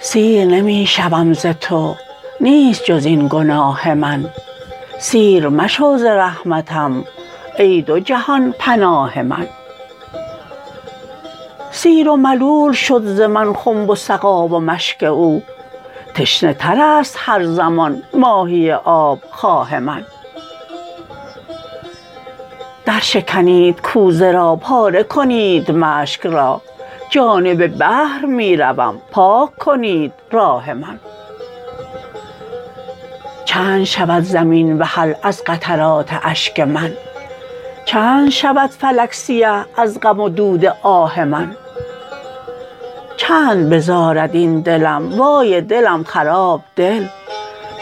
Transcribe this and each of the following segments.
سیر نمی شوم ز تو نیست جز این گناه من. سیر مشو ز رحمتم ای دو جهان پناه من. سیر و ملول شد ز من خنب و سقا و مشک او تشنه تر است هر زمان ماهی آبخواه من. درشکنید کوزه را پاره کنید مشک را. جانب بحر می روم پاک کنید راه من. چند شود زمین وحل از قطرات اشک من؟ چند شود فلک سیه از غم و دود آه من؟ چند بزارد این دلم؟ وای دلم خراب دل.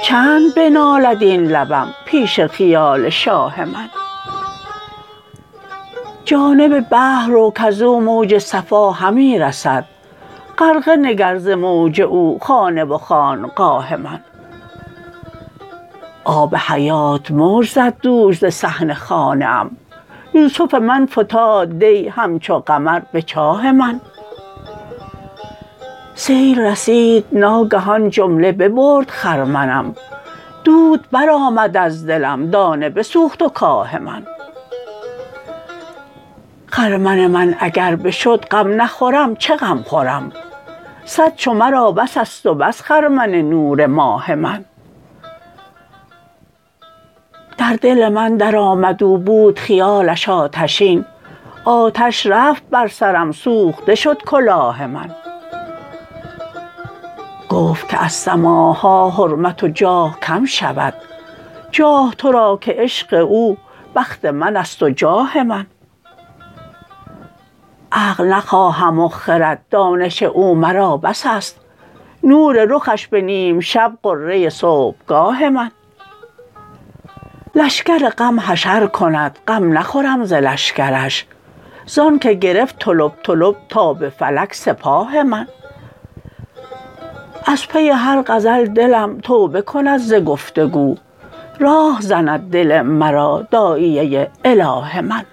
چند بنالد این لبم پیش خیال شاه من؟ جانب بحر رو کز او موج صفا همی رسد. غرقه نگر ز موج او خانه و خانقاه من. آب حیات موج زد دوش ز صحن خانه ام. یوسف من فتاد دی همچو قمر به چاه من. سیل رسید ناگهان جمله ببرد خرمنم. دود برآمد از دلم دانه بسوخت و کاه من. خرمن من اگر بشد غم نخورم چه غم خورم؟ صد چو مرا بس است و بس خرمن نور ماه من. در دل من درآمد او بود خیالش آتشین. آتش رفت بر سرم سوخته شد کلاه من. گفت که از سماعها حرمت و جاه کم شود. جاه تو را که عشق او بخت من است و جاه من. عقل نخواهم و خرد دانش او مرا بس است. نور رخش به نیم شب غره صبحگاه من. لشکر غم حشر کند غم نخورم ز لشکرش. زانک گرفت طلب طلب تا به فلک سپاه من. از پی هر غزل دلم توبه کند ز گفت و گو راه زند دل مرا داعیه اله من.